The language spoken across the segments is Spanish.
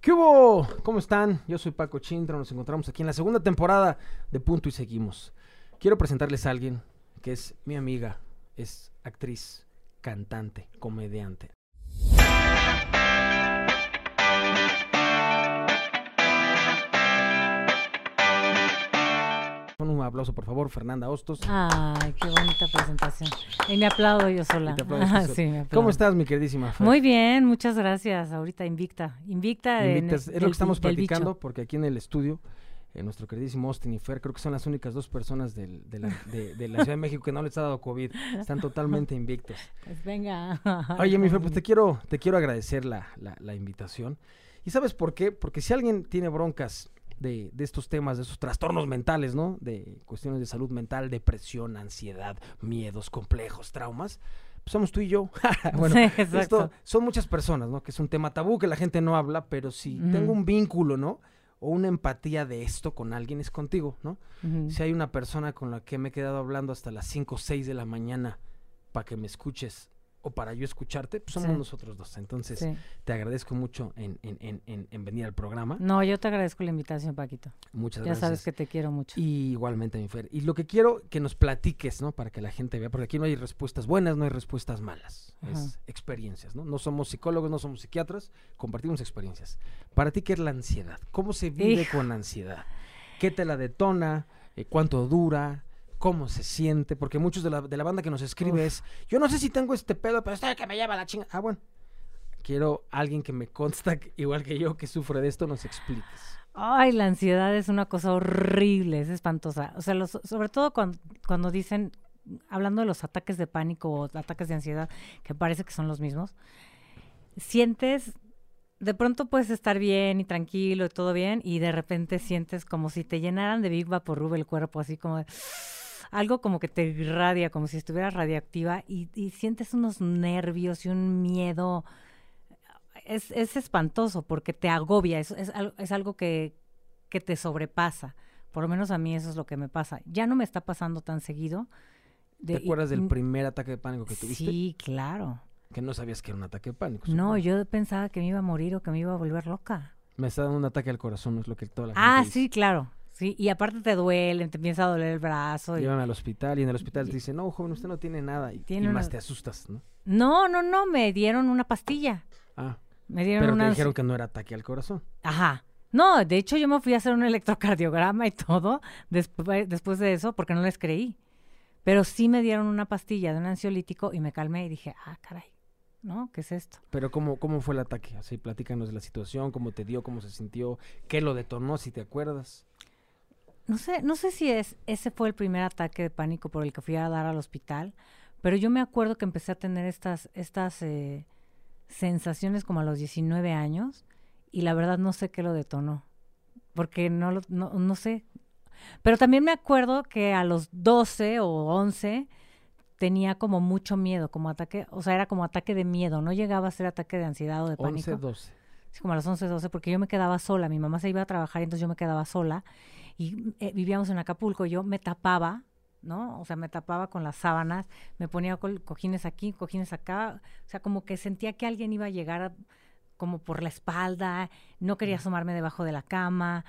¿Qué hubo? ¿Cómo están? Yo soy Paco Chintra, nos encontramos aquí en la segunda temporada de Punto y Seguimos. Quiero presentarles a alguien que es mi amiga, es actriz, cantante, comediante. Un aplauso, por favor, Fernanda Hostos. Ay, qué bonita presentación. Y me aplaudo yo sola. Te Ah, sola. sí, me ¿Cómo estás, mi queridísima Fer? Muy bien, muchas gracias. Ahorita invicta. Invicta. en Invitas- el- es lo que estamos platicando, porque aquí en el estudio, eh, nuestro queridísimo Austin y Fer, creo que son las únicas dos personas del- de, la, de- de la Ciudad de México que no les ha dado COVID. Están totalmente invictos. Pues venga. Oye, mi Fer, pues te quiero, te quiero agradecer la, la- la invitación. ¿Y sabes por qué? Porque si alguien tiene broncas de, de estos temas, de esos trastornos mentales, ¿no? De cuestiones de salud mental, depresión, ansiedad, miedos, complejos, traumas, pues somos tú y yo. bueno, Sí, esto son muchas personas, ¿no? Que es un tema tabú que la gente no habla, pero si tengo un vínculo, ¿no? O una empatía de esto con alguien es contigo, ¿no? Si hay una persona con la que me he quedado hablando hasta las 5 o 6 de la mañana para que me escuches o para yo escucharte, pues somos Sí. nosotros dos. Entonces, Sí. te agradezco mucho en, en- en- en- en venir al programa. No, yo te agradezco la invitación, Paquito. Muchas Ya gracias. sabes que te quiero mucho. Y igualmente, mi Fer. Y lo que quiero que nos platiques, ¿no? Para que la gente vea, porque aquí no hay respuestas buenas, no hay respuestas malas. Es experiencias, ¿no? No somos psicólogos, no somos psiquiatras, compartimos experiencias. Para ti, ¿qué es la ansiedad? ¿Cómo se vive Hijo. con ansiedad? ¿Qué te la detona? Eh, ¿Cuánto dura? ¿Cómo se siente? Porque muchos de la, de la banda que nos escribe Uf. es, yo no sé si tengo este pedo, pero estoy que me lleva la chinga. Ah, bueno. Quiero alguien que me consta, que- igual que yo, que sufre de esto, nos expliques. Ay, la ansiedad es una cosa horrible, es espantosa. O sea, los- sobre todo cuando, cuando dicen, hablando de los ataques de pánico o ataques de ansiedad, que parece que son los mismos, sientes, de pronto puedes estar bien y tranquilo y todo bien, y de repente sientes como si te llenaran de Big Vaporub el cuerpo, así como de- algo como que te irradia, como si estuvieras radiactiva, y, y sientes unos nervios y un miedo es, es espantoso porque te agobia, es, es, es algo que, que te sobrepasa. Por lo menos a mí eso es lo que me pasa. Ya no me está pasando tan seguido. ¿Te y- acuerdas del primer ataque de pánico que tuviste? Sí, claro. Que no sabías que era un ataque de pánico. No, supongo. yo pensaba que me iba a morir o que me iba a volver loca. Me está dando un ataque al corazón, es lo que toda la gente Ah, dice. sí, claro. Sí, y aparte te duele, te empieza a doler el brazo. y- Llévame al hospital y en el hospital te dicen, no, joven, usted no tiene nada. Y, Tiene y más una- te asustas, ¿no? No, no, no, me dieron una pastilla. Ah, Me dieron pero te una... dijeron que no era ataque al corazón. Ajá. No, de hecho yo me fui a hacer un electrocardiograma y todo después, después de eso porque no les creí. Pero sí me dieron una pastilla de un ansiolítico y me calmé y dije, ah, caray, ¿no? ¿Qué es esto? Pero ¿cómo, cómo fue el ataque? Así, platícanos de la situación, cómo te dio, cómo se sintió, qué lo detonó, si te acuerdas. No sé, no sé si es, ese fue el primer ataque de pánico por el que fui a dar al hospital, pero yo me acuerdo que empecé a tener estas, estas eh, sensaciones como a los 19 años y la verdad no sé qué lo detonó, porque no, lo- no, no sé. Pero también me acuerdo que a los 12 o 11 tenía como mucho miedo, como ataque, o sea, era como ataque de miedo, no llegaba a ser ataque de ansiedad o de pánico. 11, 12. Sí, como a las 11, 12, porque yo me quedaba sola. Mi mamá se iba a trabajar y entonces yo me quedaba sola. Y eh, vivíamos en Acapulco. Yo me tapaba, ¿no? O sea, me tapaba con las sábanas, me ponía cojines aquí, cojines acá. O sea, como que sentía que alguien iba a llegar a- como por la espalda. No quería asomarme debajo de la cama.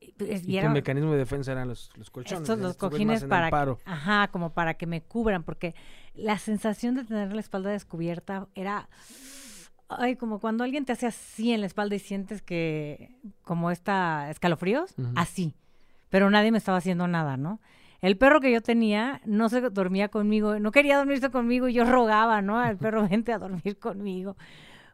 Y, pues, y Y, era- tu mecanismo de defensa eran los, los colchones. los cojines para que, ajá, como para que me cubran, porque la sensación de tener la espalda descubierta era ay, como cuando alguien te hace así en la espalda y sientes que como esta escalofríos, así. Pero nadie me estaba haciendo nada, ¿no? El perro que yo tenía no se dormía conmigo, no quería dormirse conmigo y yo rogaba, ¿no? Al perro vente a dormir conmigo.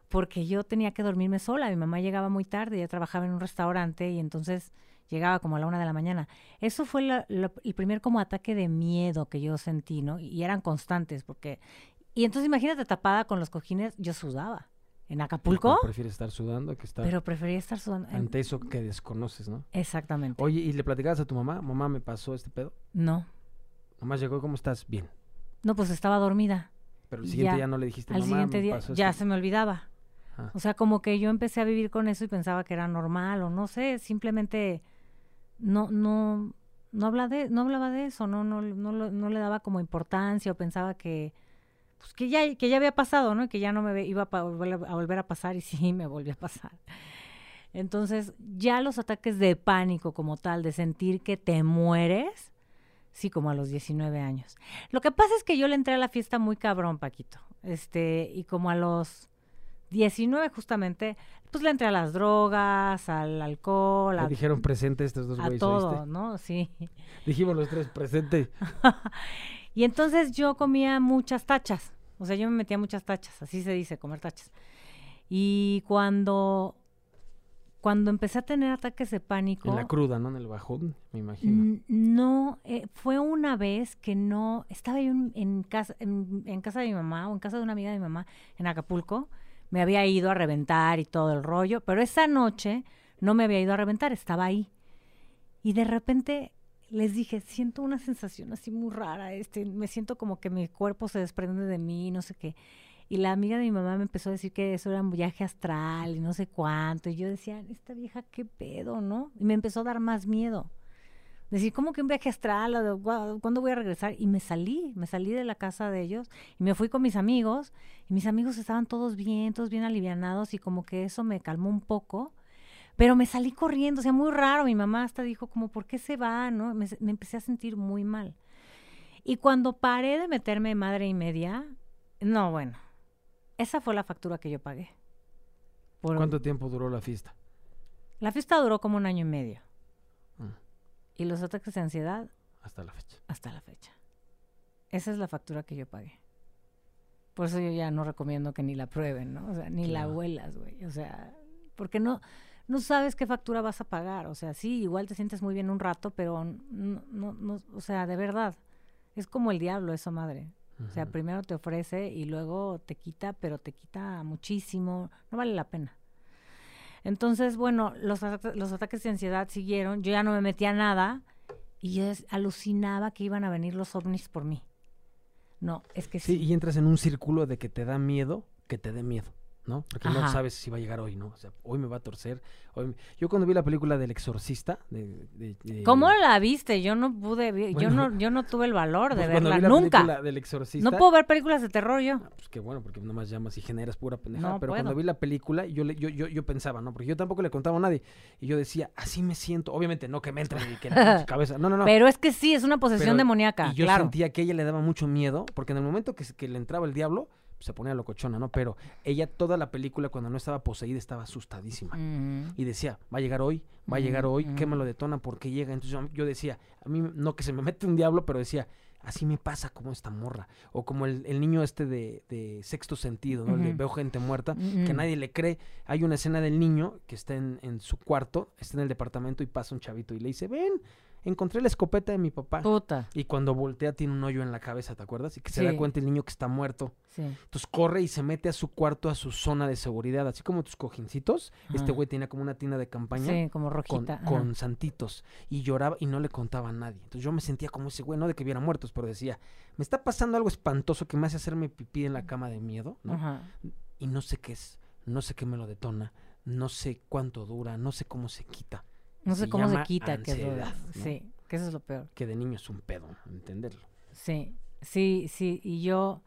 Porque yo tenía que dormirme sola. Mi mamá llegaba muy tarde, ella trabajaba en un restaurante y entonces llegaba como a la una de la mañana. Eso fue la- la- el primer como ataque de miedo que yo sentí, ¿no? Y eran constantes, porque... Y entonces imagínate tapada con los cojines, yo sudaba. ¿En Acapulco? Prefieres estar sudando que estar Pero prefería estar sudando. en- ante eso que desconoces, ¿no? Exactamente. Oye, ¿y le platicabas a tu mamá? Mamá, me pasó este pedo. No. Mamá llegó, ¿cómo estás? Bien. No, pues estaba dormida. Pero el siguiente Ya. día no le dijiste, Al mamá, siguiente me día ya esto". se me olvidaba. Ah. O sea, como que yo empecé a vivir con eso y pensaba que era normal o no sé, simplemente no no no habla de no hablaba de eso, no no no, no le daba como importancia o pensaba que pues que ya que ya había pasado, ¿no? Que ya no me iba a, volver a, a a pasar y sí me volvió a pasar. Entonces, ya los ataques de pánico como tal, de sentir que te mueres, sí, como a los 19 años. Lo que pasa es que yo le entré a la fiesta muy cabrón, Paquito. Este, y como a los 19 justamente, pues le entré a las drogas, al alcohol, a, dijeron presente estos dos a güeyes, todo, ¿oíste? ¿no? Sí. Dijimos los tres presente. Y entonces yo comía muchas tachas. O sea, yo me metía muchas tachas, así se dice, comer tachas. Y cuando, cuando empecé a tener ataques de pánico, En la cruda, ¿no? En el bajón, me imagino. no, eh, fue una vez que no, estaba yo en, en casa, en, en casa de mi mamá o en casa de una amiga de mi mamá en Acapulco, me había ido a reventar y todo el rollo, pero esa noche no me había ido a reventar, estaba ahí. Y de repente les dije, siento una sensación así muy rara, este, me siento como que mi cuerpo se desprende de mí, no sé qué. Y la amiga de mi mamá me empezó a decir que eso era un viaje astral y no sé cuánto. Y yo decía, esta vieja, qué pedo, ¿no? Y me empezó a dar más miedo. Decir, ¿cómo que un viaje astral? ¿O de gua- ¿Cuándo voy a regresar? Y me salí, me salí de la casa de ellos y me fui con mis amigos. Y mis amigos estaban todos bien, todos bien alivianados y como que eso me calmó un poco. Pero me salí corriendo, o sea, muy raro. Mi mamá hasta dijo como, ¿por qué se va? ¿no? Me, me empecé a sentir muy mal. Y cuando paré de meterme madre y media, no, bueno, esa fue la factura que yo pagué. Por- ¿Cuánto tiempo duró la fiesta? La fiesta duró como un año y medio. Mm. Y los ataques de ansiedad Hasta la fecha. hasta la fecha. Esa es la factura que yo pagué. Por eso yo ya no recomiendo que ni la prueben, ¿no? O sea, ni la Claro. huelas, güey. O sea, porque no, no sabes qué factura vas a pagar. O sea, sí, igual te sientes muy bien un rato, pero no, no, no, o sea, de verdad, es como el diablo eso, madre. O sea, primero te ofrece y luego te quita, pero te quita muchísimo. No vale la pena. Entonces, bueno, los, ata- los ataques de ansiedad siguieron. Yo ya no me metía nada y yo alucinaba que iban a venir los ovnis por mí. No, es que Sí, sí. y entras en un círculo de que te da miedo que te dé miedo, ¿no? Porque no sabes si va a llegar hoy, ¿no? O sea, hoy me va a torcer. Hoy me- Yo cuando vi la película del exorcista, de, de- de- ¿Cómo la viste? Yo no pude, vi- yo Bueno, no, yo no tuve el valor de pues, verla vi la nunca. película del exorcista, No puedo ver películas de terror yo. Ah, Pues qué bueno, porque nomás llamas y generas pura pendejada. No pero cuando vi la película, yo, le- yo, yo, yo pensaba, ¿no? Porque yo tampoco le contaba a nadie. Y yo decía, así me siento. Obviamente no que me entre y que la cabeza. No, no, no. Pero es que sí, es una posesión Pero- demoníaca, y yo claro. sentía que ella le daba mucho miedo, porque en el momento que, que le entraba el diablo, se ponía locochona, ¿no? Pero ella toda la película, cuando no estaba poseída, estaba asustadísima. Y decía, va a llegar hoy, va a llegar hoy, ¿qué me lo detona? ¿Por qué llega? Entonces yo, yo decía, a mí no que se me mete un diablo, pero decía, así me pasa como esta morra. O como el, el niño este de, de sexto sentido, ¿no? Ujú. veo gente muerta, que nadie le cree. Hay una escena del niño que está en, en su cuarto, está en el departamento y pasa un chavito y le dice, ven, encontré la escopeta de mi papá. Puta, Y cuando voltea tiene un hoyo en la cabeza, ¿te acuerdas? Y que se da cuenta el niño que está muerto. sí. Entonces corre y se mete a su cuarto, a su zona de seguridad, así como tus cojincitos. Este güey tenía como una tienda de campaña Sí, como con, rojita. con santitos. Y lloraba y no le contaba a nadie. Entonces yo me sentía como ese güey, no de que viera muertos, pero decía, me está pasando algo espantoso que me hace hacerme pipí en la cama de miedo, ¿no? Ajá. Y no sé qué es, no sé qué me lo detona, no sé cuánto dura, no sé cómo se quita. No sé Se cómo se quita, que ¿no? Sí, que eso es lo peor. Que de niño es un pedo, entenderlo. Sí, sí, sí. Y yo.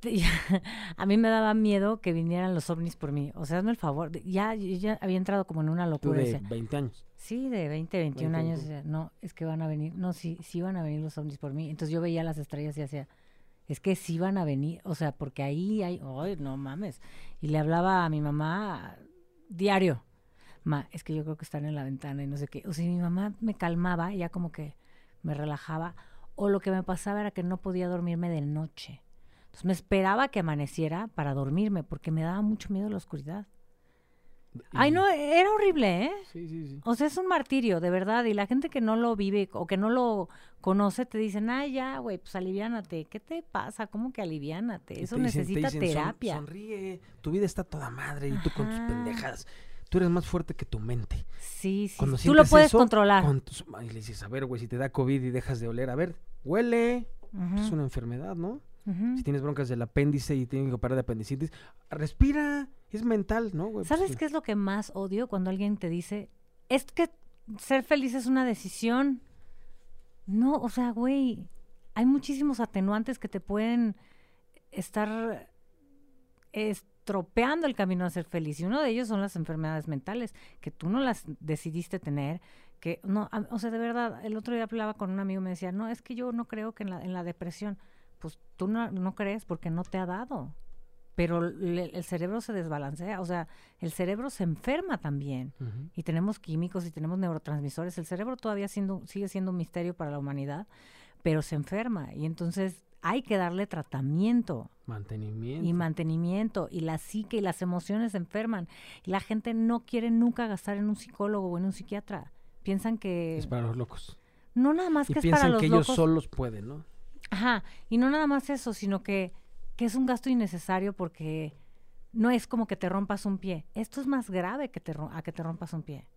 A mí me daba miedo que vinieran los ovnis por mí. O sea, hazme el favor. de- Ya, ya había entrado como en una Tú locura. de decía, 20 años. Sí, de 20, 21 20, años. 21. decía, no, es que van a venir. No, sí, sí van a venir los ovnis por mí. Entonces yo veía las estrellas y hacía, es que sí van a venir. O sea, porque ahí hay, ay, no mames. Y le hablaba a mi mamá diario. Ma, es que yo creo que están en la ventana y no sé qué. O sea, mi mamá me calmaba, ya como que me relajaba. O lo que me pasaba era que no podía dormirme de noche. Entonces me esperaba que amaneciera para dormirme porque me daba mucho miedo la oscuridad. Ay, no, era horrible, ¿eh? Sí, sí, sí. O sea, es un martirio, de verdad. Y la gente que no lo vive o que no lo conoce te dicen, ay, ya, güey, pues aliviánate. ¿Qué te pasa? ¿Cómo que aliviánate? Eso te dicen- te necesita dicen, "Son- terapia. sonríe, tu vida está toda madre y tú con tus pendejadas. Tú eres más fuerte que tu mente. Sí, sí. Cuando Tú lo puedes eso, controlar. con tus- y le dices, a ver, güey, si te da COVID y dejas de oler, a ver, huele. Es una enfermedad, ¿no? Si tienes broncas del apéndice y tienes que operar de apendicitis, respira. Es mental, ¿no, güey? ¿Sabes Pues, qué es lo que más odio cuando alguien te dice, es que ser feliz es una decisión? No, o sea, güey, hay muchísimos atenuantes que te pueden estar, es- estropeando el camino a ser feliz. Y uno de ellos son las enfermedades mentales, que tú no las decidiste tener, que no, a- o sea, de verdad, el otro día hablaba con un amigo y me decía, no, es que yo no creo que en la, en la depresión, pues tú no, no crees porque no te ha dado. Pero le- el cerebro se desbalancea, o sea, el cerebro se enferma también y tenemos químicos y tenemos neurotransmisores. El cerebro todavía siendo, sigue siendo un misterio para la humanidad, pero se enferma y entonces hay que darle tratamiento Mantenimiento. y mantenimiento y la psique y las emociones se enferman. Y la gente no quiere nunca gastar en un psicólogo o en un psiquiatra. Piensan que es para los locos. no nada más Y que es para piensan los que ellos solos pueden, ¿no? Ajá, y no nada más eso, sino que, que es un gasto innecesario porque no es como que te rompas un pie. Esto es más grave que te, a que te rompas un pie.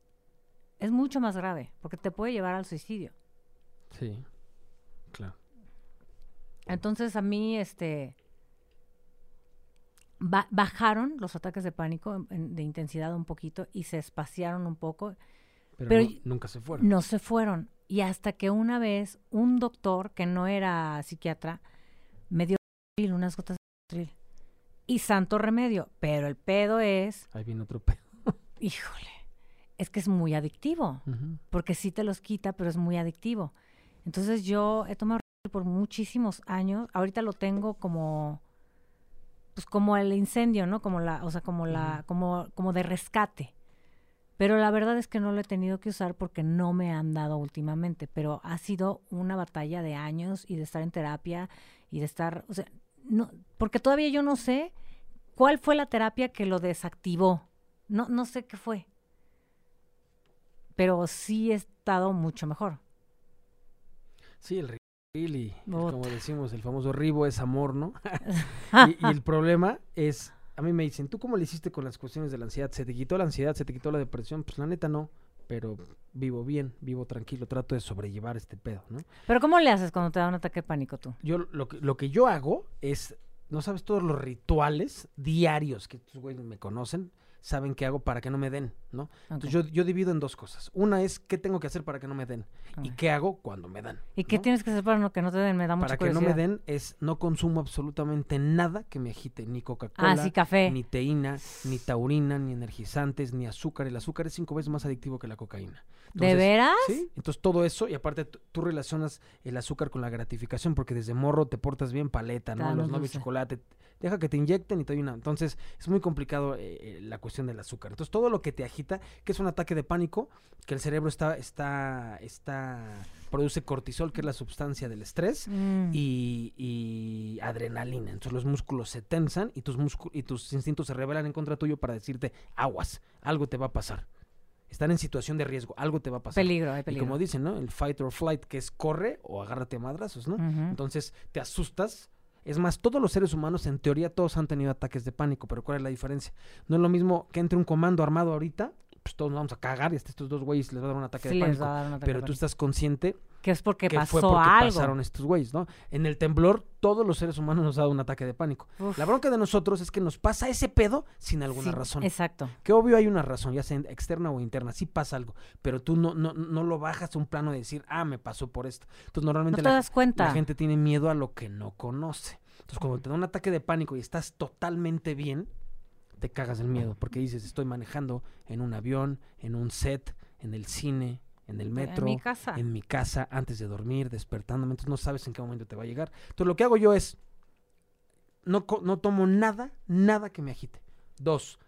Es mucho más grave porque te puede llevar al suicidio. Sí. Entonces a mí, este, ba- bajaron los ataques de pánico en- de intensidad un poquito y se espaciaron un poco. Pero, Pero no- y- nunca se fueron. No se fueron. Y hasta que una vez un doctor que no era psiquiatra me dio unas gotas de. Y santo remedio. Pero el pedo es, Ahí viene otro pedo. híjole, es que es muy adictivo. Porque sí te los quita, pero es muy adictivo. Entonces yo he tomado por muchísimos años. Ahorita lo tengo como, pues como el incendio, ¿no? Como la, o sea, como la, como, como de rescate. Pero la verdad es que no lo he tenido que usar porque no me han dado últimamente. Pero ha sido una batalla de años y de estar en terapia y de estar, o sea, no, porque todavía yo no sé cuál fue la terapia que lo desactivó. No, no sé qué fue. Pero sí he estado mucho mejor. Sí, el Rivotril y, Puta. como decimos, el famoso ribo es amor, ¿no? y, y el problema es, a mí me dicen, ¿tú cómo le hiciste con las cuestiones de la ansiedad? ¿Se te quitó la ansiedad? ¿Se te quitó la depresión? Pues la neta no, pero vivo bien, vivo tranquilo, trato de sobrellevar este pedo, ¿no? Pero ¿cómo le haces cuando te da un ataque de pánico tú? Yo lo que, lo que yo hago es, no sabes todos los rituales diarios que estos güeyes me conocen, saben qué hago para que no me den, ¿no? Entonces yo, yo divido en dos cosas. Una es qué tengo que hacer para que no me den y ok. qué hago cuando me dan. ¿Y qué tienes que hacer para no, que no te den? Me da mucha Para que no me den es no consumo absolutamente nada que me agite, ni Coca-Cola, Ah, sí, café. ni teína, ni taurina, ni energizantes, ni azúcar. El azúcar es cinco veces más adictivo que la cocaína. ¿De veras? Sí, entonces todo eso, y aparte tú, relacionas el azúcar con la gratificación, porque desde morro te portas bien paleta, ¿no? Los novios chocolate, deja que te inyecten y te doy una. Entonces es muy complicado eh, eh, la cuestión del azúcar. Entonces todo lo que te agita, que es un ataque de pánico, que el cerebro está, está, está, produce cortisol, que es la sustancia del estrés, Mm. y, y adrenalina. Entonces los músculos se tensan y tus, y tus instintos se rebelan en contra tuyo para decirte, aguas, algo te va a pasar. Están en situación de riesgo, algo te va a pasar. Peligro, hay Y peligro. como dicen, ¿no? El fight or flight, que es corre o agárrate a madrazos, ¿no? Entonces te asustas. Es más, todos los seres humanos, en teoría, todos han tenido ataques de pánico, pero ¿cuál es la diferencia? No es lo mismo que entre un comando armado ahorita, pues todos nos vamos a cagar y hasta estos dos güeyes les va a dar un ataque Sí de les pánico. va a dar un ataque Pero de tú pánico. estás consciente Que es porque que pasó fue porque algo. pasaron estos güeyes, ¿no? En el temblor, todos los seres humanos nos ha dado un ataque de pánico. Uf. La bronca de nosotros es que nos pasa ese pedo sin alguna Sí, razón. Exacto. Que obvio hay una razón, ya sea externa o interna, sí pasa algo, pero tú no, no, no lo bajas a un plano de decir, ah, me pasó por esto. Entonces No normalmente te la, das cuenta. la gente tiene miedo a lo que no conoce. Entonces cuando te da un ataque de pánico y estás totalmente bien, te cagas del miedo, porque dices, estoy manejando en un avión, en un set, en el cine, en el metro, En mi casa. en mi casa, antes de dormir, despertándome, entonces no sabes en qué momento te va a llegar. Entonces lo que hago yo es, no, no tomo nada, nada que me agite. Dos,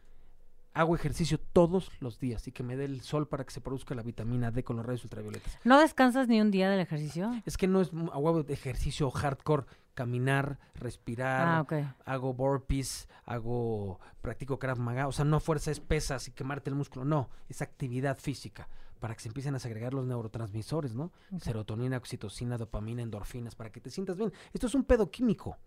hago ejercicio todos los días y que me dé el sol para que se produzca la vitamina D con los rayos ultravioletas. ¿No descansas ni un día del ejercicio? Es que no es a huevo de ejercicio hardcore, caminar, respirar, Ah, ok. hago burpees, hago, practico Krav Maga, o sea, no fuerza es pesas y quemarte el músculo, no, es actividad física para que se empiecen a segregar los neurotransmisores, ¿no? Serotonina, oxitocina, dopamina, endorfinas, para que te sientas bien. Esto es un pedo químico.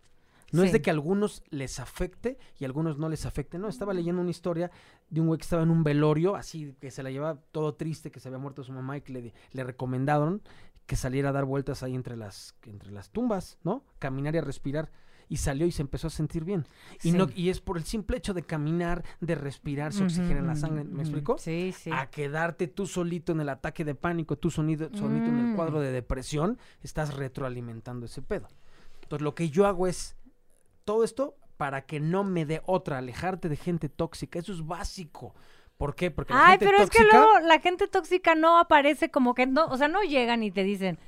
No es de que a algunos les afecte y a algunos no les afecte. No, estaba leyendo una historia de un güey que estaba en un velorio, así que se la llevaba todo triste, que se había muerto su mamá y que le, le recomendaron que saliera a dar vueltas ahí entre las, entre las tumbas, ¿no? Caminar y a respirar. Y salió y se empezó a sentir bien. Y, no, y es por el simple hecho de caminar, de respirar, se oxigena la sangre. ¿Me explico? Sí, sí. a quedarte tú solito en el ataque de pánico, tú sonido, solito en el Mm. cuadro de depresión, estás retroalimentando ese pedo. Entonces lo que yo hago es todo esto para que no me dé otra, alejarte de gente tóxica. Eso es básico. ¿Por qué? Porque la Ay, gente pero es que luego la gente tóxica no aparece como que no, o sea, no llegan y te dicen,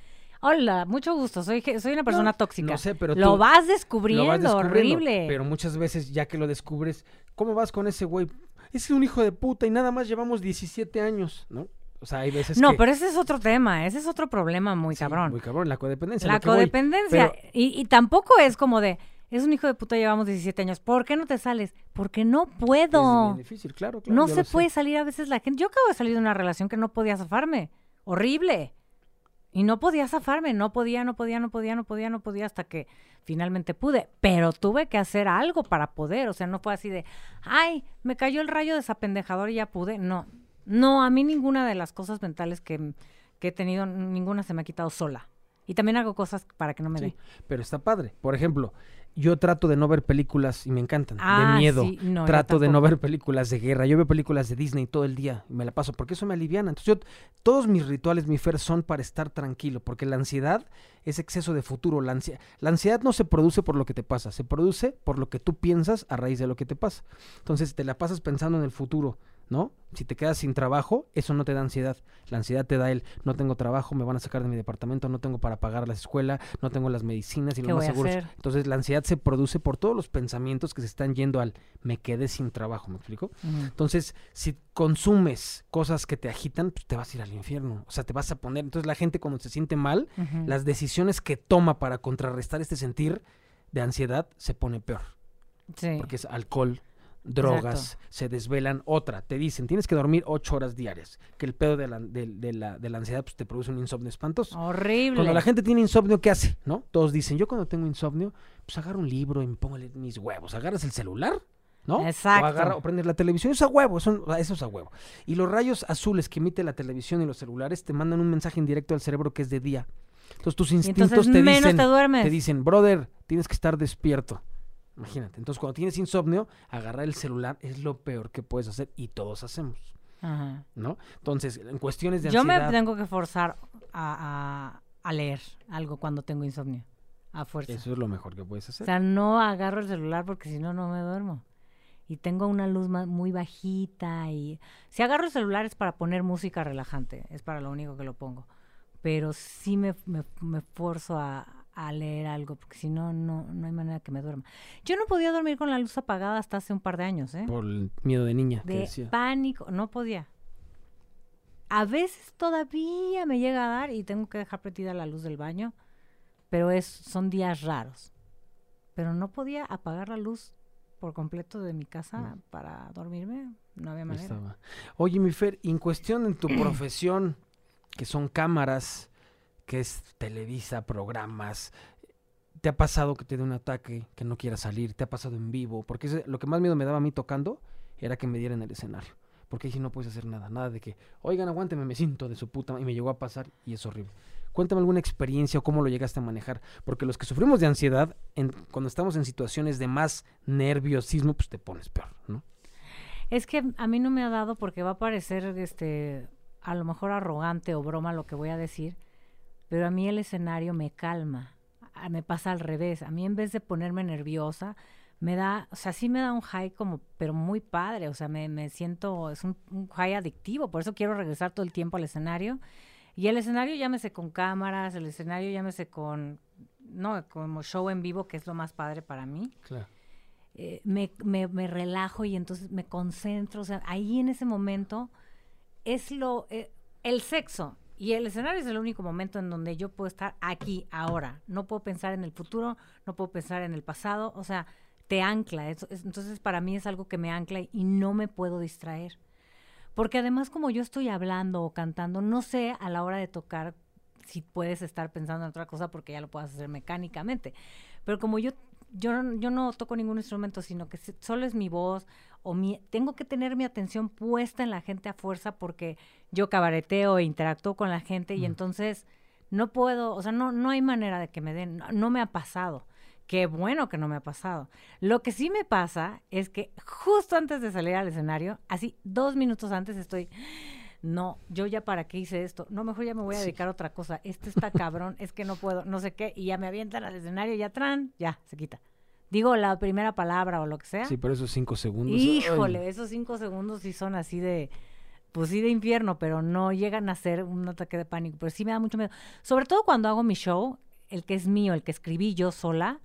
hola, mucho gusto, soy, soy una persona tóxica. lo sé, pero lo tú- vas lo descubriendo, vas descubriendo, horrible. Pero muchas veces, ya que lo descubres, ¿cómo vas con ese güey? Es un hijo de puta y nada más llevamos 17 años, ¿no? O sea, hay veces no, que... pero ese es otro tema, ese es otro problema muy Sí, cabrón. Muy cabrón, la codependencia. la codependencia. Pero- Y, y tampoco es como de, es un hijo de puta, llevamos 17 años, ¿por qué no te sales? Porque no Es puedo. bien difícil, claro, claro. No se sé. puede salir a veces la gente. Yo acabo de salir de una relación que no podía zafarme. Horrible. Y no podía zafarme. No podía, no podía, no podía, no podía, no podía hasta que finalmente pude. Pero tuve que hacer algo para poder. O sea, no fue así de, ay, me cayó el rayo desapendejador y ya pude. No. No, a mí ninguna de las cosas mentales que, que he tenido, ninguna se me ha quitado sola. Y también hago cosas para que no me Sí, dé. pero está padre. Por ejemplo, yo trato de no ver películas y me encantan, Ah, de miedo. sí, no, trato de no ver películas de guerra. Yo veo películas de Disney todo el día y me la paso porque eso me aliviana. Entonces, yo, todos mis rituales, mi fer, son para estar tranquilo, porque la ansiedad es exceso de futuro. La, ansia- la ansiedad no se produce por lo que te pasa, se produce por lo que tú piensas a raíz de lo que te pasa. Entonces, te la pasas pensando en el futuro, ¿no? Si te quedas sin trabajo, eso no te da ansiedad. La ansiedad te da el no tengo trabajo, me van a sacar de mi departamento, no tengo para pagar la escuela, no tengo las medicinas y ¿Qué lo más seguro. Entonces, la ansiedad se produce por todos los pensamientos que se están yendo al me quedé sin trabajo, ¿me explico? Entonces, si consumes cosas que te agitan, pues te vas a ir al infierno. O sea, te vas a poner. Entonces, la gente cuando se siente mal, las decisiones que toma para contrarrestar este sentir de ansiedad se pone peor. Sí. Porque es alcohol, drogas, se desvelan. Otra, te dicen, tienes que dormir ocho horas diarias. Que el pedo de la, de, de la, de la ansiedad pues, te produce un insomnio espantoso. Horrible. Cuando la gente tiene insomnio, ¿qué hace? ¿No? Todos dicen, yo cuando tengo insomnio, pues agarro un libro y me pongo a leer mis huevos. Agarras el celular, ¿no? Exacto. O, agarra, o prendes la televisión. Eso es a huevo, eso, eso es a huevo. Y los rayos azules que emite la televisión y los celulares te mandan un mensaje indirecto al cerebro que es de día. Entonces tus instintos entonces te dicen, te dicen, brother, tienes que estar despierto. Imagínate. Entonces cuando tienes insomnio, agarrar el celular es lo peor que puedes hacer y todos hacemos, Ajá. ¿no? Entonces, en cuestiones de Yo me tengo que forzar a, a- a leer algo cuando tengo insomnio. A fuerza. eso es lo mejor que puedes O hacer. sea, no agarro el celular porque si no, no me duermo. Y tengo una luz muy bajita y... Si agarro el celular es para poner música relajante, es para lo único que lo pongo. Pero sí me, me, me forzo a, a leer algo, porque si no, no, no hay manera que me duerma. Yo no podía dormir con la luz apagada hasta hace un par de años, ¿eh? Por el miedo de niña que de decía. pánico, no podía. A veces todavía me llega a dar y tengo que dejar prendida la luz del baño, pero es son días raros. Pero no podía apagar la luz por completo de mi casa para dormirme, no había manera. estaba. Oye, mi Fer, en cuestión en tu profesión, que son cámaras, que es Televisa, programas, ¿te ha pasado que te dé un ataque, que no quieras salir? ¿Te ha pasado en vivo? Porque lo que más miedo me daba a mí tocando era que me dieran el escenario. Porque sí no puedes hacer nada, nada de que, oigan, aguánteme, me siento de su puta, ma-", y me llegó a pasar y es horrible. Cuéntame alguna experiencia o cómo lo llegaste a manejar. Porque los que sufrimos de ansiedad, en- cuando estamos en situaciones de más nerviosismo, pues te pones peor, ¿no? Es que a mí no me ha dado porque va a parecer este a lo mejor arrogante o broma lo que voy a decir, pero a mí el escenario me calma. A- Me pasa al revés. A mí en vez de ponerme nerviosa, me da, o sea, sí me da un high como, pero muy padre. O sea, me, me siento, es un, un high adictivo. Por eso quiero regresar todo el tiempo al escenario. Y el escenario llámese con cámaras, el escenario llámese con, no, como show en vivo, que es lo más padre para mí Claro. eh, me, me- me relajo y entonces me concentro. O sea, ahí en ese momento es lo. eh, el sexo y el escenario es el único momento en donde yo puedo estar aquí, ahora. No puedo pensar en el futuro, no puedo pensar en el pasado. O sea, te ancla. es- entonces, para mí es algo que me ancla y no me puedo distraer. Porque además, como yo estoy hablando o cantando, no sé a la hora de tocar si puedes estar pensando en otra cosa porque ya lo puedes hacer mecánicamente. Pero como yo, yo, no- yo no toco ningún instrumento, sino que solo es mi voz o mi, tengo que tener mi atención puesta en la gente a fuerza porque yo cabareteo e interactúo con la gente y Mm. entonces no puedo, o sea, no, no hay manera de que me den, no, no me ha pasado. Qué bueno que no me ha pasado. Lo que sí me pasa es que justo antes de salir al escenario, así dos minutos antes estoy, no, yo ya para qué hice esto, no, mejor ya me voy a Sí. dedicar a otra cosa, este está cabrón, es que no puedo, no sé qué, y ya me avientan al escenario, ya tran, ya, se quita. Digo la primera palabra o lo que sea. Sí, pero esos cinco segundos. Híjole, ay, esos cinco segundos sí son así de, pues sí de infierno, pero no llegan a ser un ataque de pánico. Pero sí me da mucho miedo. Sobre todo cuando hago mi show, el que es mío, el que escribí yo sola,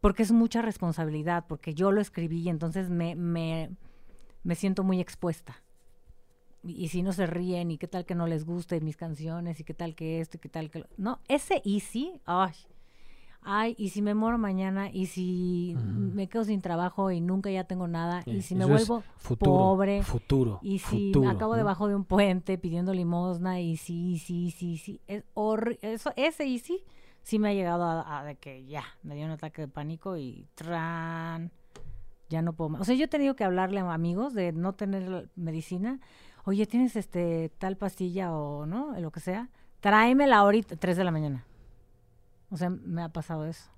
porque es mucha responsabilidad, porque yo lo escribí y entonces me, me, me siento muy expuesta. Y, y si no se ríen, y qué tal que no les gusten mis canciones, y qué tal que esto, y qué tal que... lo- No, ese easy, ay, ay, y si me muero mañana, y si me quedo sin trabajo y nunca ya tengo nada, y si me eso vuelvo futuro, pobre, Futuro. y si futuro, acabo ¿no? debajo de un puente pidiendo limosna y sí, sí, sí, sí, es eso ese y sí sí me ha llegado a, a de que ya me dio un ataque de pánico y tran ya no puedo más. O sea, yo he tenido que hablarle a amigos de no tener medicina. Oye, ¿tienes este tal pastilla o no? Lo que sea. Tráemela ahorita, 3 de la mañana. O sea, me ha pasado eso.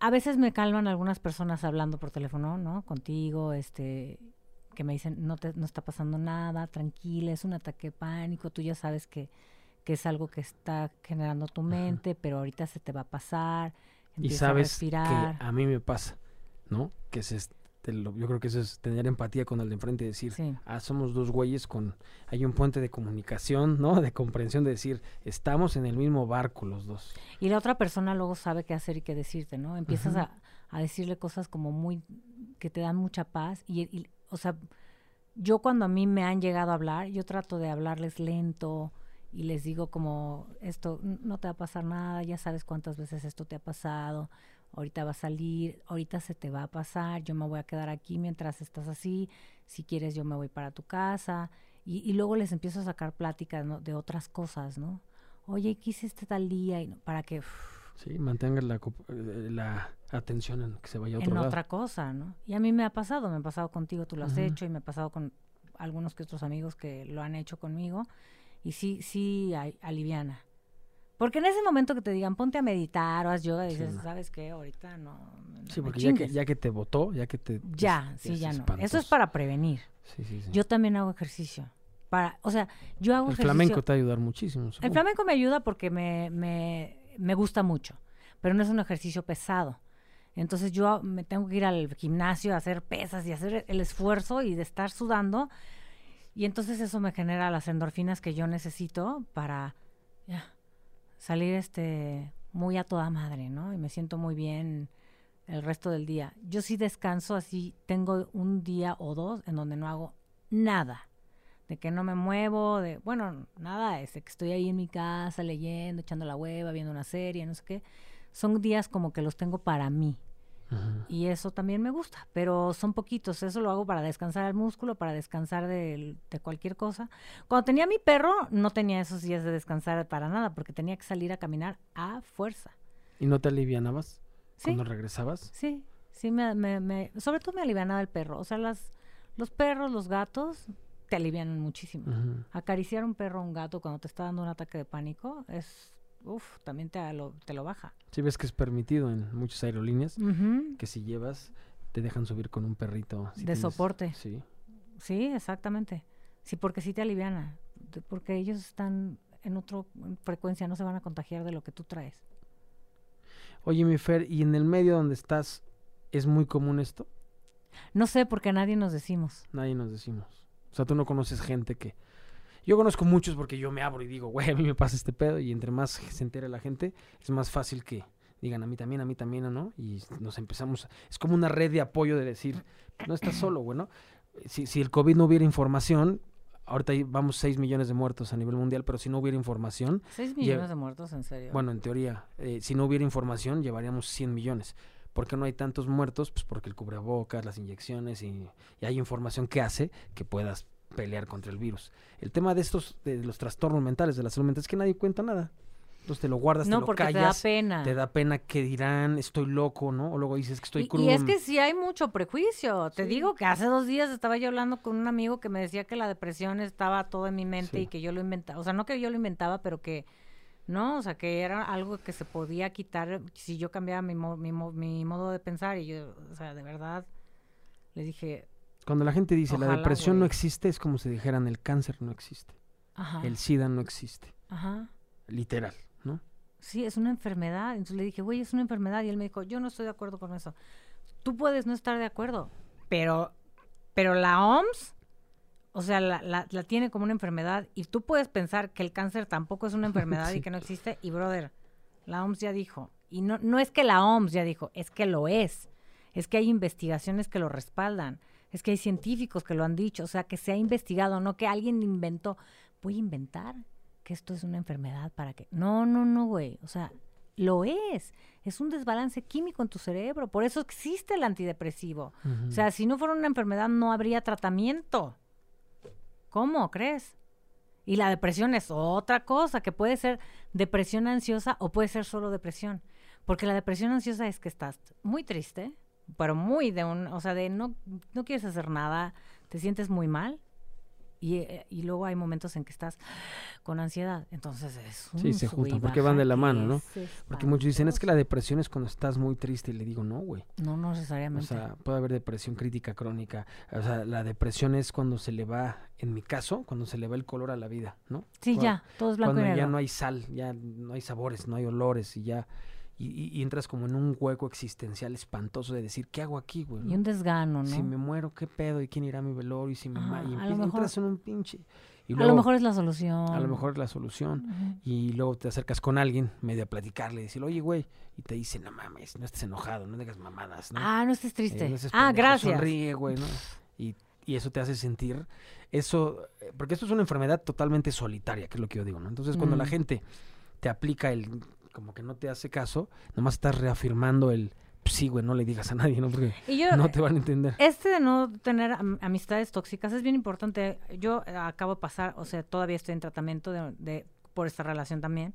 A veces me calman algunas personas hablando por teléfono, ¿no? Contigo, este, que me dicen, no, te, no está pasando nada, tranquila, es un ataque de pánico, tú ya sabes que, que es algo que está generando tu mente, pero ahorita se te va a pasar, Y a sabes respirar. que a mí me pasa, ¿no? Que es lo- yo creo que eso es tener empatía con el de enfrente y decir, Sí, ah, somos dos güeyes con, hay un puente de comunicación, ¿no? De comprensión, de decir, estamos en el mismo barco los dos. Y la otra persona luego sabe qué hacer y qué decirte, ¿no? Empiezas a, a decirle cosas como muy, que te dan mucha paz. Y, y, o sea, yo cuando a mí me han llegado a hablar, yo trato de hablarles lento y les digo como, esto no te va a pasar nada, ya sabes cuántas veces esto te ha pasado, ahorita va a salir, ahorita se te va a pasar, yo me voy a quedar aquí mientras estás así, si quieres yo me voy para tu casa. Y, y luego les empiezo a sacar pláticas ¿no? de otras cosas, ¿no? Oye, ¿qué hiciste tal día? Y para que Sí, mantenga la, co- eh, la atención en que se vaya a otro en lado. otra cosa, ¿no? Y a mí me ha pasado, me ha pasado contigo, tú lo has hecho, y me ha pasado con algunos que otros amigos que lo han hecho conmigo, y sí, sí, aliviana. Porque en ese momento que te digan, ponte a meditar o haz yoga, Sí, dices, no. ¿sabes qué? Ahorita no. no Sí, porque ya que, chingues". ya que te votó, ya que te... Ya, sí, ya no. Eso es para prevenir. Sí, sí, sí. Yo también hago ejercicio. Para, o sea, yo hago el ejercicio. flamenco te va a ayudar muchísimo. El flamenco me ayuda porque me, me, me gusta mucho, pero no es un ejercicio pesado. Entonces yo me tengo que ir al gimnasio a hacer pesas y hacer el esfuerzo y de estar sudando. Y entonces eso me genera las endorfinas que yo necesito para ya, salir este muy a toda madre, ¿no? Y me siento muy bien el resto del día. Yo sí descanso así, tengo un día o dos en donde no hago nada de que no me muevo, de, bueno, nada, es de que estoy ahí en mi casa leyendo, echando la hueva, viendo una serie, no sé qué. Son días como que los tengo para mí Y eso también me gusta, pero son poquitos, eso lo hago para descansar el músculo, para descansar de, cualquier cosa. Cuando tenía mi perro, no tenía esos días de descansar para nada, porque tenía que salir a caminar a fuerza. ¿Y no te alivianabas Sí, cuando regresabas? sí, sí, me, me, me- sobre todo me alivianaba el perro, o sea, las, los perros, los gatos, te alivianan muchísimo. Ujú. Acariciar un perro o un gato cuando te está dando un ataque de pánico es, uff, también te lo, te lo baja. Sí ves que es permitido en muchas aerolíneas que si llevas te dejan subir con un perrito. si De tienes- soporte. Sí. Sí, exactamente. Sí, porque sí te aliviana. Porque ellos están en otra frecuencia, no se van a contagiar de lo que tú traes. Oye, mi Fer, ¿y en el medio donde estás es muy común esto? No sé, porque a nadie nos decimos. Nadie nos decimos. O sea, tú no conoces gente que... Yo conozco muchos porque yo me abro y digo, güey, a mí me pasa este pedo y entre más se entere la gente, es más fácil que digan a mí también, a mí también, ¿o no? Y nos empezamos... Es como una red de apoyo de decir, no estás solo, güey, ¿no? Si, si el COVID no hubiera información, ahorita vamos 6 millones de muertos a nivel mundial, pero si no hubiera información, ¿Seis millones de muertos, en serio? bueno, en teoría, eh, si no hubiera información, llevaríamos 100 millones. ¿Por qué no hay tantos muertos? Pues porque el cubrebocas, las inyecciones y, y hay información que hace que puedas pelear contra el virus. El tema de estos, de los trastornos mentales, de la salud mental, es que nadie cuenta nada. Entonces te lo guardas, no, te lo porque te da callas, pena. te da pena que dirán, estoy loco, ¿no? O luego dices que estoy crudo. y es que sí hay mucho prejuicio. Te digo que hace dos días estaba yo hablando con un amigo que me decía que la depresión estaba todo en mi mente Sí. y que yo lo inventaba. O sea, no que yo lo inventaba, pero que no, o sea, que era algo que se podía quitar si yo cambiaba mi, mo- mi, mo- mi modo de pensar. Y yo, o sea, de verdad, le dije, Cuando la gente dice la depresión no existe, es como si dijeran el cáncer no existe, ajá, el SIDA no existe, ajá, literal, ¿no? Sí, es una enfermedad. Entonces le dije, güey, es una enfermedad. Y él me dijo, yo no estoy de acuerdo con eso. Tú puedes no estar de acuerdo, pero, pero la OMS, o sea, la, la, la tiene como una enfermedad. Y tú puedes pensar que el cáncer tampoco es una enfermedad y que no existe. Y, brother, la OMS ya dijo. Y no, no es que la OMS ya dijo, es que lo es. Es que hay investigaciones que lo respaldan. Es que hay científicos que lo han dicho. O sea, que se ha investigado, no que alguien inventó. Voy a inventar que esto es una enfermedad para que... No, no, no, güey. O sea, lo es. Es un desbalance químico en tu cerebro. Por eso existe el antidepresivo. O sea, si no fuera una enfermedad, no habría tratamiento. ¿Cómo crees? Y la depresión es otra cosa, que puede ser depresión ansiosa o puede ser solo depresión. Porque la depresión ansiosa es que estás muy triste, pero muy de un, o sea, de no, no quieres hacer nada, te sientes muy mal. Y, eh, y luego hay momentos en que estás con ansiedad. Entonces es un Sí, se juntan, porque van de la mano, ¿no? Porque muchos dicen, es que la depresión es cuando estás muy triste y le digo, no, güey. No, no O necesariamente. sea, puede haber depresión crítica crónica. O sea, la depresión es cuando se le va, en mi caso, cuando se le va el color a la vida, ¿no? sí, Cuando- ya, todo es blanco Cuando y negro. ya no hay sal, ya no hay sabores, no hay olores y ya... Y, y- entras como en un hueco existencial espantoso de decir, ¿qué hago aquí, güey? Y un desgano, ¿no? Si me muero, ¿qué pedo? ¿Y quién irá a mi velorio? Y si me Ajá, y mejor- entras en un pinche... Y a lo mejor es la solución. a lo mejor es la solución. Y luego te acercas con alguien, medio a platicarle, decirle, oye, güey, y te dice, no mames, no estés enojado, no digas mamadas, ¿no? Ah, no estés Eh, triste. no seas ah, pendejo, gracias. Sonríe, güey, ¿no? Y, y eso te hace sentir, eso, eh, porque esto es una enfermedad totalmente solitaria, que es lo que yo digo, ¿no? Entonces, cuando la gente te aplica el, como que no te hace caso, nomás estás reafirmando el, "Pues sí, güey, no le digas a nadie, ¿no? Porque Y yo, no te van a entender. Este de no tener am- amistades tóxicas es bien importante. Yo eh, acabo de pasar, o sea, todavía estoy en tratamiento de, de- por esta relación también,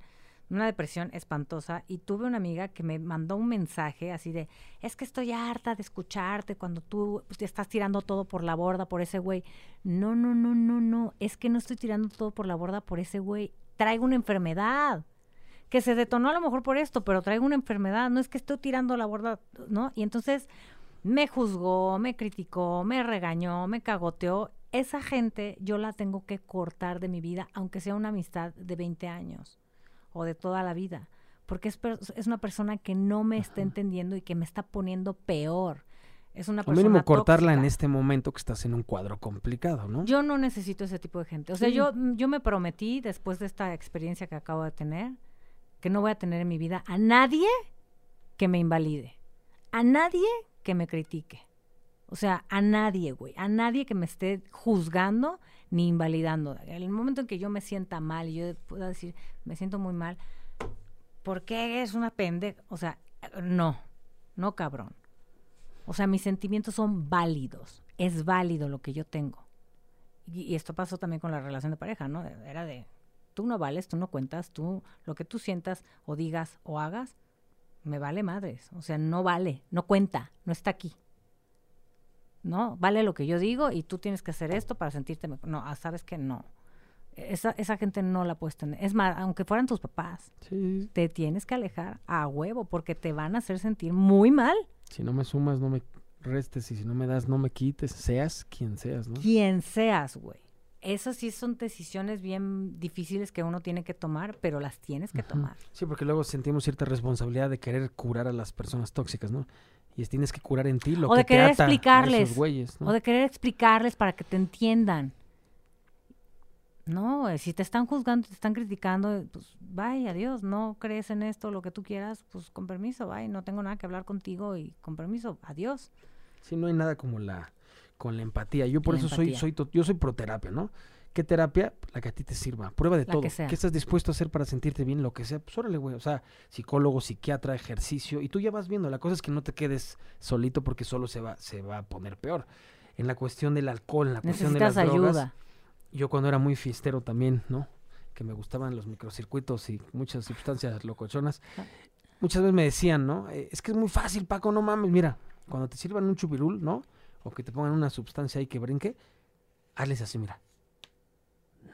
una depresión espantosa y tuve una amiga que me mandó un mensaje así de, es que estoy harta de escucharte cuando tú pues, te estás tirando todo por la borda por ese güey. No, no, no, no, no, es que no estoy tirando todo por la borda por ese güey. Traigo una enfermedad que se detonó a lo mejor por esto, pero traigo una enfermedad, no es que estoy tirando la borda, ¿no? Y entonces me juzgó, me criticó, me regañó, me cagoteó. Esa gente yo la tengo que cortar de mi vida, aunque sea una amistad de 20 años o de toda la vida, porque es, es una persona que no me está entendiendo y que me está poniendo peor. Es una persona mínimo cortarla en este momento que estás en un cuadro complicado, ¿no? Yo no necesito ese tipo de gente. O sea, Sí. yo, yo me prometí después de esta experiencia que acabo de tener que no voy a tener en mi vida a nadie que me invalide, a nadie que me critique. O sea, a nadie, güey, a nadie que me esté juzgando ni invalidando. En el momento en que yo me sienta mal yo pueda decir, me siento muy mal, ¿por qué es una pendeja? O sea, no, no cabrón. O sea, mis sentimientos son válidos. Es válido lo que yo tengo. Y, y esto pasó también con la relación de pareja, ¿no? Era de, tú no vales, tú no cuentas, tú, lo que tú sientas o digas o hagas, me vale madres. O sea, no vale, no cuenta, no está aquí. ¿No? Vale lo que yo digo y tú tienes que hacer esto para sentirte mejor. No, ah, sabes que no. Esa, esa gente no la puedes tener. Es más, aunque fueran tus papás, Sí, te tienes que alejar a huevo porque te van a hacer sentir muy mal. si no me sumas, no me restes, y si no me das, no me quites, seas quien seas, ¿no? Quien seas, güey. Esas sí son decisiones bien difíciles que uno tiene que tomar, pero las tienes que tomar. Sí, porque luego sentimos cierta responsabilidad de querer curar a las personas tóxicas, ¿no? Y es- tienes que curar en ti lo O que de querer te ata a explicarles, esos güeyes, ¿no? O de querer explicarles para que te entiendan. No, eh, si te están juzgando, te están criticando, eh, pues vaya, adiós, no crees en esto, lo que tú quieras, pues con permiso, vaya, no tengo nada que hablar contigo y con permiso, adiós. Sí, no hay nada como la con la empatía. Yo por La eso soy empatía. soy yo soy proterapia, ¿no? ¿Qué terapia? La que a ti te sirva. Prueba de La todo. que sea. ¿Qué estás dispuesto a hacer para sentirte bien? Lo que sea. Pues órale, güey. O sea, psicólogo, psiquiatra, ejercicio. Y tú ya vas viendo. La cosa es que no te quedes solito porque solo se va, se va a poner peor. En la cuestión del alcohol, en la cuestión de las Necesitas drogas. ayuda. Yo cuando era muy fiestero también, ¿no? Que me gustaban los microcircuitos y muchas sustancias locochonas. Ah. Muchas veces me decían, ¿no? Eh, es que es muy fácil, Paco, no mames. Mira, cuando te sirvan un chupirul, ¿no? O que te pongan una sustancia ahí que brinque, hazles así, mira.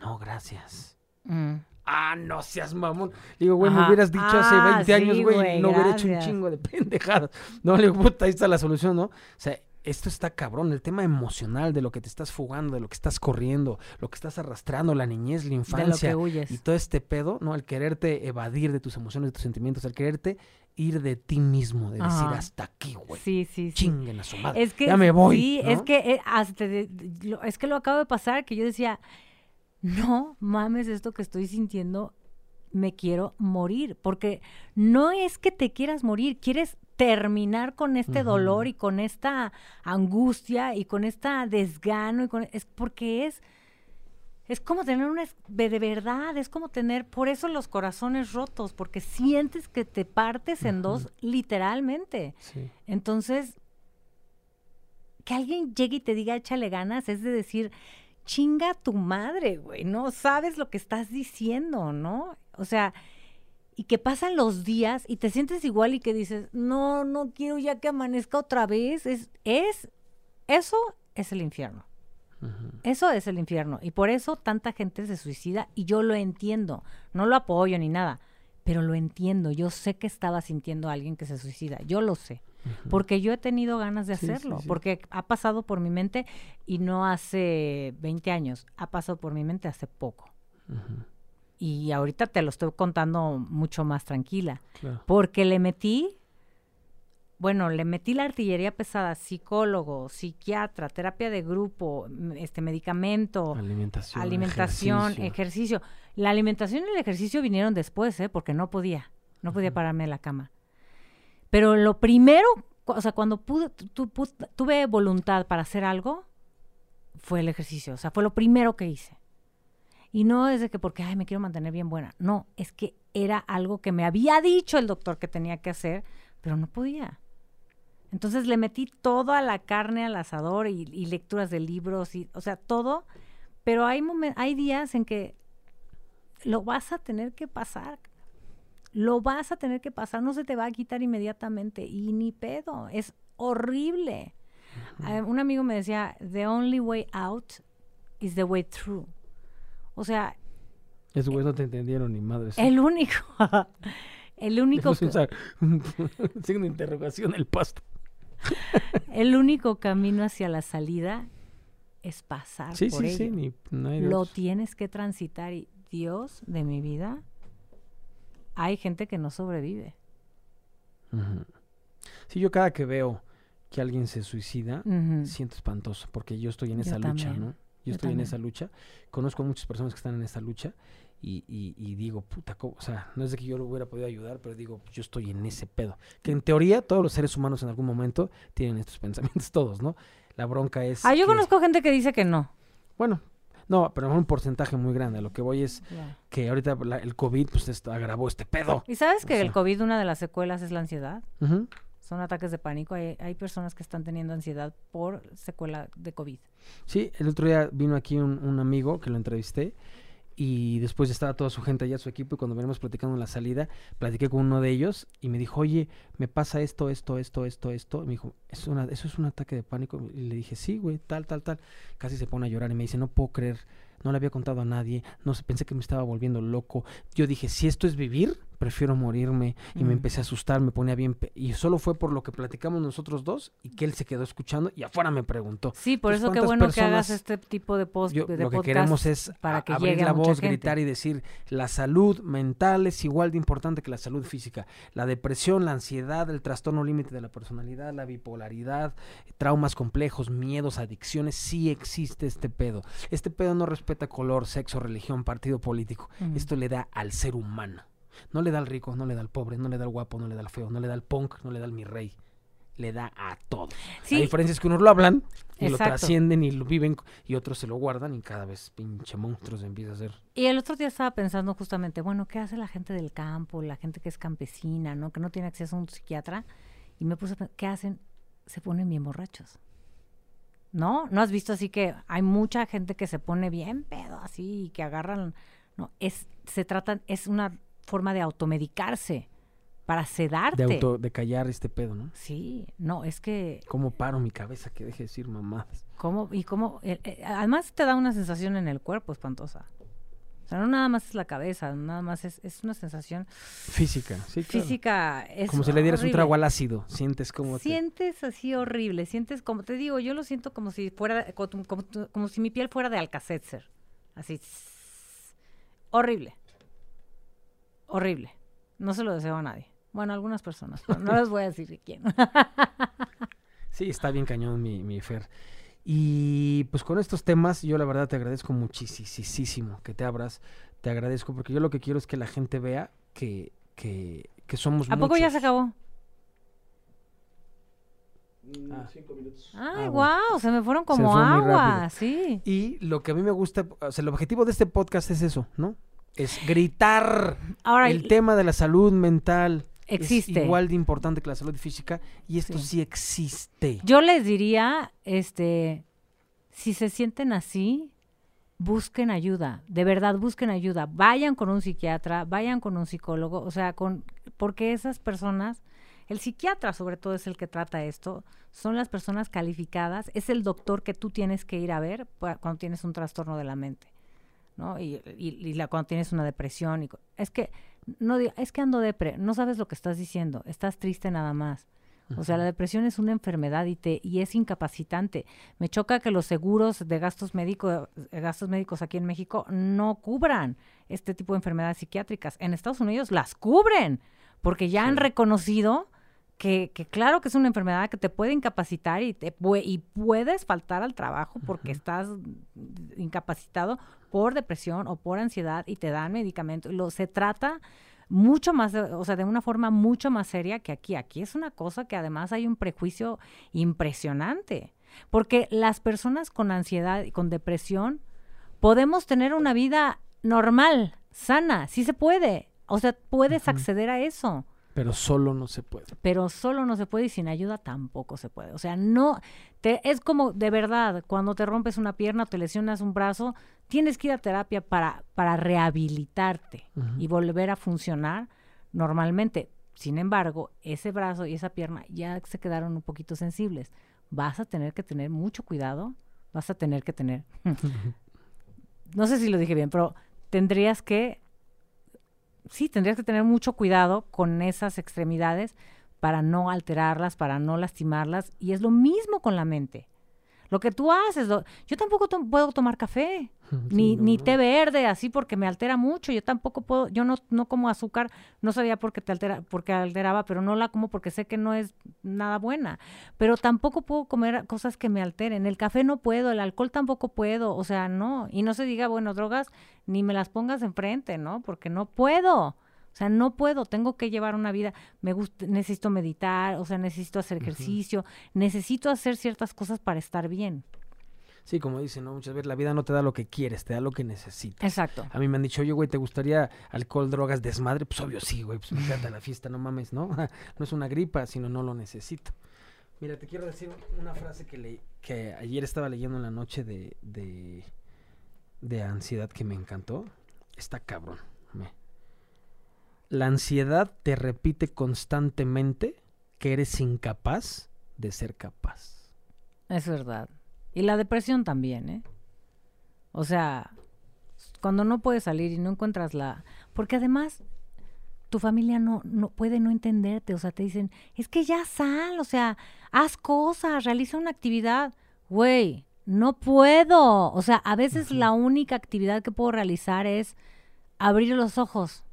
No, gracias. Mm. Ah, no seas mamón. Le digo, güey, me hubieras dicho hace Ah, 20 años, sí, güey, güey, no hubiera hecho un chingo de pendejadas. No, le digo, puta, ahí está la solución, ¿no? O sea, esto está cabrón, el tema emocional de lo que te estás fugando, de lo que estás corriendo, lo que estás arrastrando, la niñez, la De lo infancia que huyes. y todo este pedo, ¿no? El quererte evadir de tus emociones, de tus sentimientos, el quererte ir de ti mismo, de decir hasta aquí, güey. Sí, sí, sí. Chinguen a su madre. Es que ya me voy. Sí, ¿no? es que eh, hasta de- lo- es que lo acabo de pasar que yo decía, no mames esto que estoy sintiendo, me quiero morir, porque no es que te quieras morir, quieres terminar con este dolor y con esta angustia y con esta desgano y con es porque es es como tener una de verdad, es como tener por eso los corazones rotos, porque sientes que te partes en dos literalmente. Sí. Entonces, que alguien llegue y te diga échale ganas es de decir, chinga tu madre, güey, no sabes lo que estás diciendo, ¿no? O sea, y que pasan los días y te sientes igual y que dices, no, no quiero ya que amanezca otra vez, es, es, eso es el infierno. Eso es el infierno. Y por eso tanta gente se suicida y yo lo entiendo. No lo apoyo ni nada, pero lo entiendo. Yo sé que estaba sintiendo a alguien que se suicida. Yo lo sé. Porque yo he tenido ganas de Sí, hacerlo. sí. Porque ha pasado por mi mente y no hace 20 años. Ha pasado por mi mente hace poco. Y ahorita te lo estoy contando mucho más tranquila. Claro. Porque le metí, bueno, le metí la artillería pesada, psicólogo, psiquiatra, terapia de grupo, este medicamento, Alimentación. alimentación, ejercicio. ejercicio. La alimentación y el ejercicio vinieron después, ¿eh? Porque no podía, no podía pararme de la cama. Pero lo primero, o sea, cuando pude, tu- tu- tuve voluntad para hacer algo, fue el ejercicio. O sea, fue lo primero que hice. Y no es de que porque, ay, me quiero mantener bien buena. No, es que era algo que me había dicho el doctor que tenía que hacer, pero no podía. Entonces le metí toda la carne al asador y, y lecturas de libros, y, o sea, todo. Pero hay, momen- hay días en que lo vas a tener que pasar. Lo vas a tener que pasar, no se te va a quitar inmediatamente. Y ni pedo, es horrible. Eh, un amigo me decía, the only way out is the way through. O sea, Esos güeyes no te entendieron ni madres. el único, el único, un signo de interrogación el pasto. el único camino hacia la salida es pasar Sí, por sí, ello. sí. Ni, no hay de Lo tienes que transitar y Dios de mi vida, hay gente que no sobrevive. Ujú. Sí, yo cada que veo que alguien se suicida, siento espantoso, porque yo estoy en Yo esa lucha, también, ¿no? Yo, yo estoy en esa lucha. Conozco a muchas personas que están en esa lucha y, y- y digo, puta, ¿cómo? o sea, no es de que yo lo hubiera podido ayudar, pero digo, yo estoy en ese pedo. Que en teoría todos los seres humanos en algún momento tienen estos pensamientos, todos, ¿no? La bronca es... Ah, yo conozco gente que dice que no. Bueno, no, pero un porcentaje muy grande. Lo que voy es que ahorita la- el COVID pues esto agravó este pedo. ¿Y sabes que O el. COVID, una de las secuelas es la ansiedad? Son ataques de pánico. Hay, hay personas que están teniendo ansiedad por secuela de COVID. Sí, el otro día vino aquí un, un amigo que lo entrevisté y después ya estaba toda su gente allá, su equipo, y cuando venimos platicando en la salida, platiqué con uno de ellos y me dijo, oye, me pasa esto, esto, esto, esto, esto. Y me dijo, ¿Es una, ¿eso es un ataque de pánico? Y le dije, sí, güey, tal, tal, tal. Casi se pone a llorar y me dice, no puedo creer, no le había contado a nadie, no sé, pensé que me estaba volviendo loco. Yo dije, si esto es vivir, prefiero morirme. Y me empecé a asustar, me ponía bien. Y solo fue por lo que platicamos nosotros dos y que él se quedó escuchando y afuera me preguntó. Sí, por Pues, eso qué ¿cuántas bueno que hagas este tipo de post Yo, de lo que queremos es para que abrir llegue la voz, gente. gritar y decir, la salud mental es igual de importante que la salud física. La depresión, la ansiedad, el trastorno límite de la personalidad, la bipolaridad, traumas complejos, miedos, adicciones, sí existe este pedo. Este pedo no respeta color, sexo, religión, partido político. Esto le da al ser humano. No le da al rico, no le da al pobre, no le da al guapo, no le da al feo, no le da al punk, no le da al mi rey. Le da a todo. Sí, La diferencia es que unos lo hablan y lo trascienden y lo viven y otros se lo guardan y cada vez pinche monstruos empieza a ser. Y el otro día estaba pensando justamente, bueno, ¿qué hace la gente del campo, la gente que es campesina, ¿no? Que no tiene acceso a un psiquiatra. Y me puse a pensar, ¿qué hacen? Se ponen bien borrachos. ¿No? ¿No has visto así que hay mucha gente que se pone bien pedo así y que agarran, no, es se tratan es una forma de automedicarse para sedarte. De auto, de callar este pedo, ¿no? Sí, no, es que ¿Cómo paro mi cabeza que deje de decir mamadas? cómo y cómo eh, eh, además te da una sensación en el cuerpo espantosa. O sea, no nada más es la cabeza, nada más es, es una sensación Física, sí, claro. física. Es Como si le dieras un trago al ácido. Sientes como... te- Sientes así horrible, sientes como te digo, yo lo siento como si fuera, como, como- como si mi piel fuera de Alcacetzer, así, horrible, horrible, no se lo deseo a nadie. Bueno, a algunas personas, pero no les voy a decir quién. Sí, está bien cañón mi, mi Fer. Y pues con estos temas, yo la verdad te agradezco muchísimo que te abras. Te agradezco porque yo lo que quiero es que la gente vea que, que, que somos ¿A poco ya se muchos. acabó? Ah. Cinco minutos. Ay, Ah, wow, bueno. se me fueron como fue muy agua, sí. Y lo que a mí me gusta, o sea, el objetivo de este podcast es eso, ¿no? Es gritar Ahora, el tema de la salud mental. es Existe. igual de importante que la salud física y esto Sí. sí, existe. Yo les diría, este, si se sienten así, busquen ayuda, de verdad busquen ayuda, vayan con un psiquiatra, vayan con un psicólogo, o sea, con, porque esas personas, el psiquiatra sobre todo es el que trata esto, son las personas calificadas, es el doctor que tú tienes que ir a ver cuando tienes un trastorno de la mente, ¿no? Y, y- y la, cuando tienes una depresión, y, es que, no es que ando depre, no sabes lo que estás diciendo, estás triste nada más. O sea, la depresión es una enfermedad y, te, y es incapacitante. Me choca que los seguros de gastos médicos, gastos médicos aquí en México no cubran este tipo de enfermedades psiquiátricas. En Estados Unidos las cubren, porque ya han reconocido que, que claro que es una enfermedad que te puede incapacitar y, te y puedes faltar al trabajo porque estás incapacitado por depresión o por ansiedad y te dan medicamentos. Lo, se trata mucho más, de- o sea, de una forma mucho más seria que aquí. Aquí es una cosa que además hay un prejuicio impresionante, porque las personas con ansiedad y con depresión podemos tener una vida normal, sana, sí se puede. O sea, puedes acceder a eso Pero solo no se puede. pero solo no se puede y sin ayuda tampoco se puede. O sea, no, te, es como de verdad, cuando te rompes una pierna, te lesionas un brazo, tienes que ir a terapia para, para rehabilitarte y volver a funcionar normalmente. Sin embargo, ese brazo y esa pierna ya se quedaron un poquito sensibles. Vas a tener que tener mucho cuidado, vas a tener que tener, no sé si lo dije bien, pero tendrías que sí, tendrías que tener mucho cuidado con esas extremidades para no alterarlas, para no lastimarlas. Y es lo mismo con la mente. Lo que tú haces, lo- yo tampoco to- puedo tomar café, ni, no, ni té verde, así porque me altera mucho. Yo tampoco puedo, yo no, no como azúcar, no sabía por qué te altera, porque alteraba, pero no la como porque sé que no es nada buena. Pero tampoco puedo comer cosas que me alteren. El café no puedo, el alcohol tampoco puedo, o sea, no. Y no se diga, bueno, drogas, ni me las pongas enfrente, ¿no? Porque no puedo. O sea, no puedo, tengo que llevar una vida, me gusta, necesito meditar, o sea, necesito hacer ejercicio, necesito hacer ciertas cosas para estar bien. Sí, como dicen, ¿no? Muchas veces la vida no te da lo que quieres, te da lo que necesitas. Exacto. A mí me han dicho, oye, güey, ¿te gustaría alcohol, drogas, desmadre? Pues obvio sí, güey, pues me encanta la fiesta, no mames, ¿no? No es una gripa, sino no lo necesito. Mira, te quiero decir una frase que, le, que ayer estaba leyendo en la noche de, de, de ansiedad que me encantó. Está cabrón. me. La ansiedad te repite constantemente que eres incapaz de ser capaz. Es verdad. Y la depresión también, ¿eh? O sea, cuando no puedes salir y no encuentras la... Porque además, tu familia no, no puede no entenderte. O sea, te dicen, es que ya sal, o sea, haz cosas, realiza una actividad. Güey, no puedo. O sea, a veces la única actividad que puedo realizar es abrir los ojos.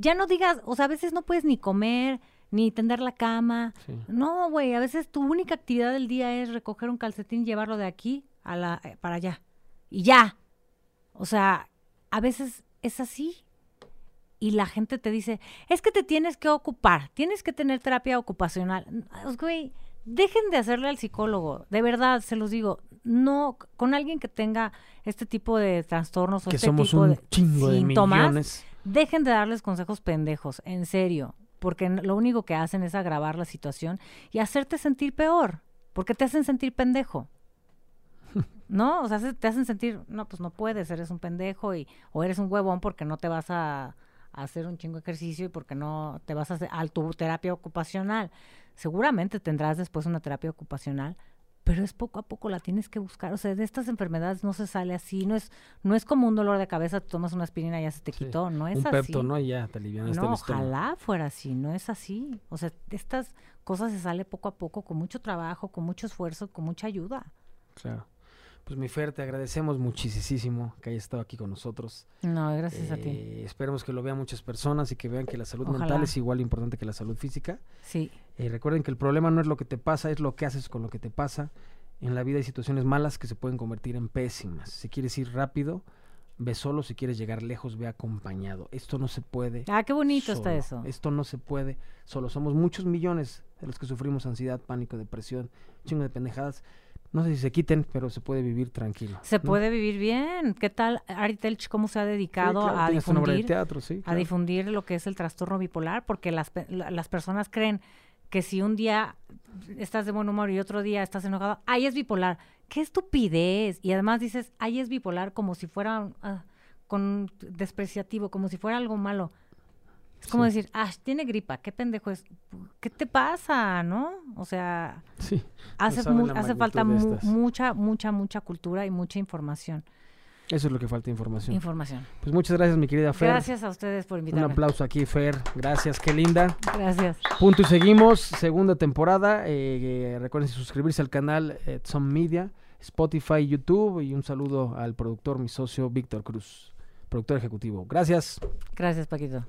Ya no digas, o sea, a veces no puedes ni comer, ni tender la cama, Sí. no, güey, a veces tu única actividad del día es recoger un calcetín y llevarlo de aquí a la, eh, para allá. Y ya. O sea, a veces es así. Y la gente te dice, es que te tienes que ocupar, tienes que tener terapia ocupacional. Güey, dejen de hacerle al psicólogo. De verdad, se los digo, no, con alguien que tenga este tipo de trastornos o Que este somos tipo un de chingo de síntomas, millones. dejen de darles consejos pendejos, en serio, porque lo único que hacen es agravar la situación y hacerte sentir peor, porque te hacen sentir pendejo. ¿No? O sea, se- te hacen sentir, no, pues no puedes, eres un pendejo y o eres un huevón porque no te vas a, a hacer un chingo de ejercicio y porque no te vas a hacer a tu terapia ocupacional. Seguramente tendrás después una terapia ocupacional, pero es poco a poco la tienes que buscar. O sea, de estas enfermedades no se sale así, no es, no es como un dolor de cabeza, tomas una aspirina y ya se te Sí. quitó, no es Un así. pepto, ¿no? Ya te alivianaste No, ojalá fuera así, no es así. O sea, de estas cosas se sale poco a poco, con mucho trabajo, con mucho esfuerzo, con mucha ayuda. Claro. Pues mi Fer, te agradecemos muchísimo que hayas estado aquí con nosotros. No, gracias a ti. Eh, Esperemos que lo vean muchas personas y que vean que la salud mental es igual importante que la salud física. Sí, Eh, recuerden que el problema no es lo que te pasa, es lo que haces con lo que te pasa. En la vida hay situaciones malas que se pueden convertir en pésimas. Si quieres ir rápido, ve solo. Si quieres llegar lejos, ve acompañado. Esto no se puede. Ah, qué bonito está solo. eso. Esto no se puede solo. Somos muchos millones de los que sufrimos ansiedad, pánico, depresión, chingo de pendejadas. No sé si se quiten, pero se puede vivir tranquilo. Se ¿no? puede vivir bien. ¿Qué tal Ari Telch cómo se ha Sí, dedicado claro, a difundir teatro, sí. a difundir lo que es el trastorno bipolar, porque las, las personas creen que si un día estás de buen humor y otro día estás enojado, ahí es bipolar. ¡Qué estupidez! Y además dices, ahí es bipolar como si fuera ah, con despreciativo, como si fuera algo malo. Es como Sí. decir, ah, tiene gripa, qué pendejo es. ¿Qué te pasa, no? O sea, Sí. hace, mu- hace falta mu- mucha, mucha, mucha cultura y mucha información. Eso es lo que falta información. Información. pues muchas gracias, mi querida Fer. Gracias a ustedes por Un invitarme. aplauso aquí, Fer. Gracias, qué linda. Gracias. Punto y seguimos, segunda temporada. Eh, eh, recuerden suscribirse al canal eh, Some Media, Spotify, YouTube y un saludo al productor, mi socio Víctor Cruz, productor ejecutivo. Gracias. Gracias, Paquito.